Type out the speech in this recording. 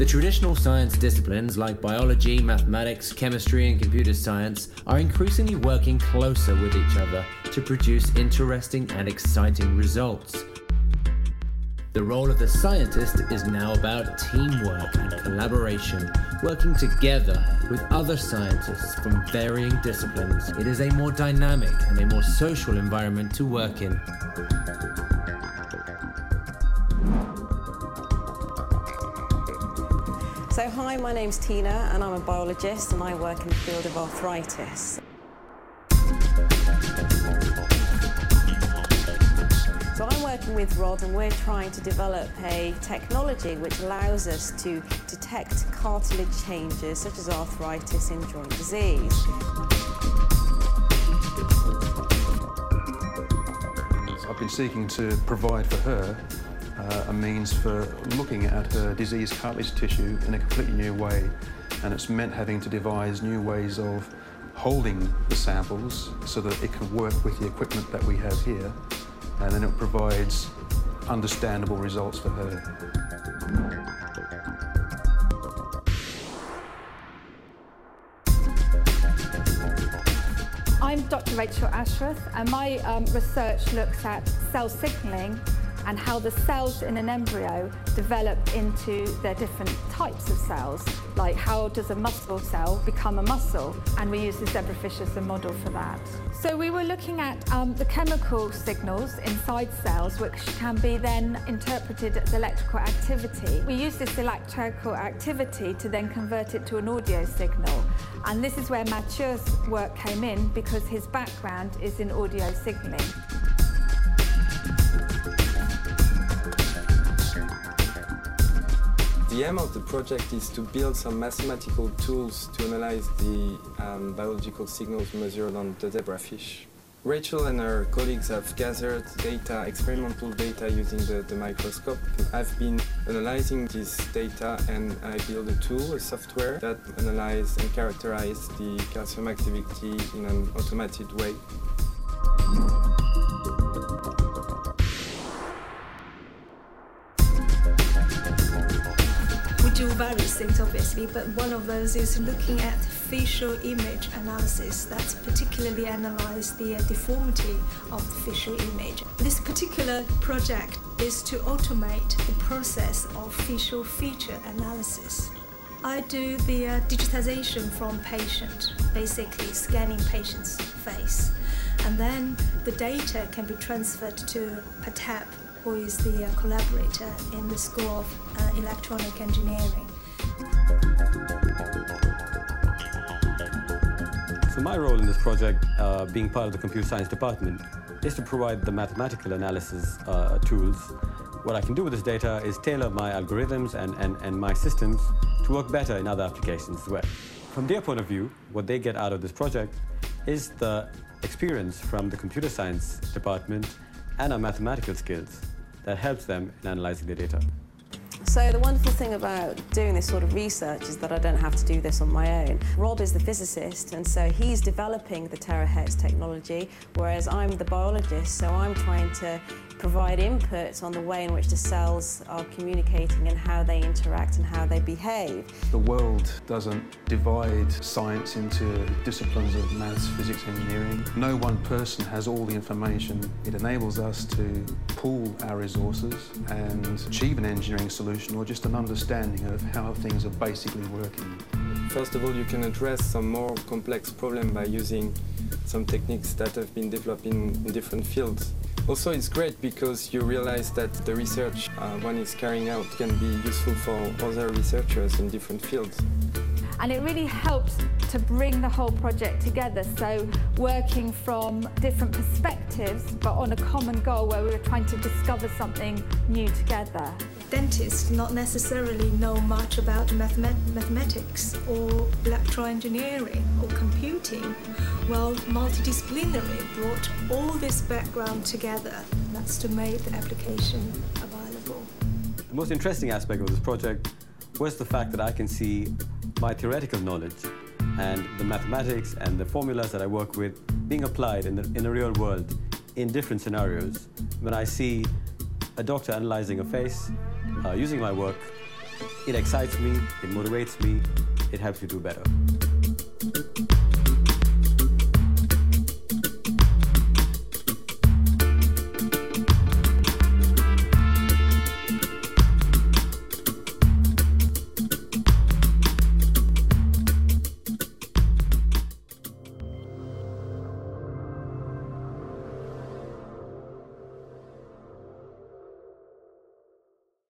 The traditional science disciplines like biology, mathematics, chemistry, and computer science are increasingly working closer with each other to produce interesting and exciting results. The role of the scientist is now about teamwork and collaboration, working together with other scientists from varying disciplines. It is a more dynamic and a more social environment to work in. So hi, my name's Tina and I'm a biologist and I work in the field of arthritis. So I'm working with Rod and we're trying to develop a technology which allows us to detect cartilage changes such as arthritis in joint disease. I've been seeking to provide for her uh, a means for looking at her diseased cartilage tissue in a completely new way. And it's meant having to devise new ways of holding the samples so that it can work with the equipment that we have here. And then it provides understandable results for her. I'm Dr. Rachel Ashworth, and my um, research looks at cell signalling and how the cells in an embryo develop into their different types of cells, like how does a muscle cell become a muscle, and we use the zebrafish as a model for that. So we were looking at um, the chemical signals inside cells, which can be then interpreted as electrical activity. We use this electrical activity to then convert it to an audio signal, and this is where Mathieu's work came in because his background is in audio signaling. The aim of the project is to build some mathematical tools to analyze the um, biological signals measured on the zebrafish. Rachel and her colleagues have gathered data, experimental data using the, the microscope. I've been analyzing this data and I built a tool, a software that analyzes and characterizes the calcium activity in an automated way. Do various things obviously, but one of those is looking at facial image analysis that's particularly analyze the deformity of the facial image. This particular project is to automate the process of facial feature analysis. I do the uh, digitization from patient, basically scanning patient's face. And then the data can be transferred to Patap who is the uh, collaborator in the School of Electronic Engineering. So my role in this project, uh, being part of the computer science department, is to provide the mathematical analysis uh, tools. What I can do with this data is tailor my algorithms and, and, and my systems to work better in other applications as well. From their point of view, what they get out of this project is the experience from the computer science department and our mathematical skills that helps them in analyzing the data. So the wonderful thing about doing this sort of research is that I don't have to do this on my own. Rob is the physicist, and so he's developing the terahertz technology, whereas I'm the biologist, so I'm trying to provide inputs on the way in which the cells are communicating and how they interact and how they behave. The world doesn't divide science into disciplines of maths, physics, engineering. No one person has all the information. It enables us to pool our resources and achieve an engineering solution or just an understanding of how things are basically working. First of all, you can address some more complex problem by using some techniques that have been developed in, in different fields. Also, it's great because you realize that the research uh, one is carrying out can be useful for other researchers in different fields. And it really helps to bring the whole project together. So working from different perspectives, but on a common goal where we were trying to discover something new together. Dentists not necessarily know much about mathemat mathematics or electroengineering or computing. Well, multidisciplinary brought all this background together. That's to make the application available. The most interesting aspect of this project was the fact that I can see my theoretical knowledge and the mathematics and the formulas that I work with being applied in the, in the real world in different scenarios. When I see a doctor analyzing a face uh, using my work, It excites me, it motivates me, it helps me do better.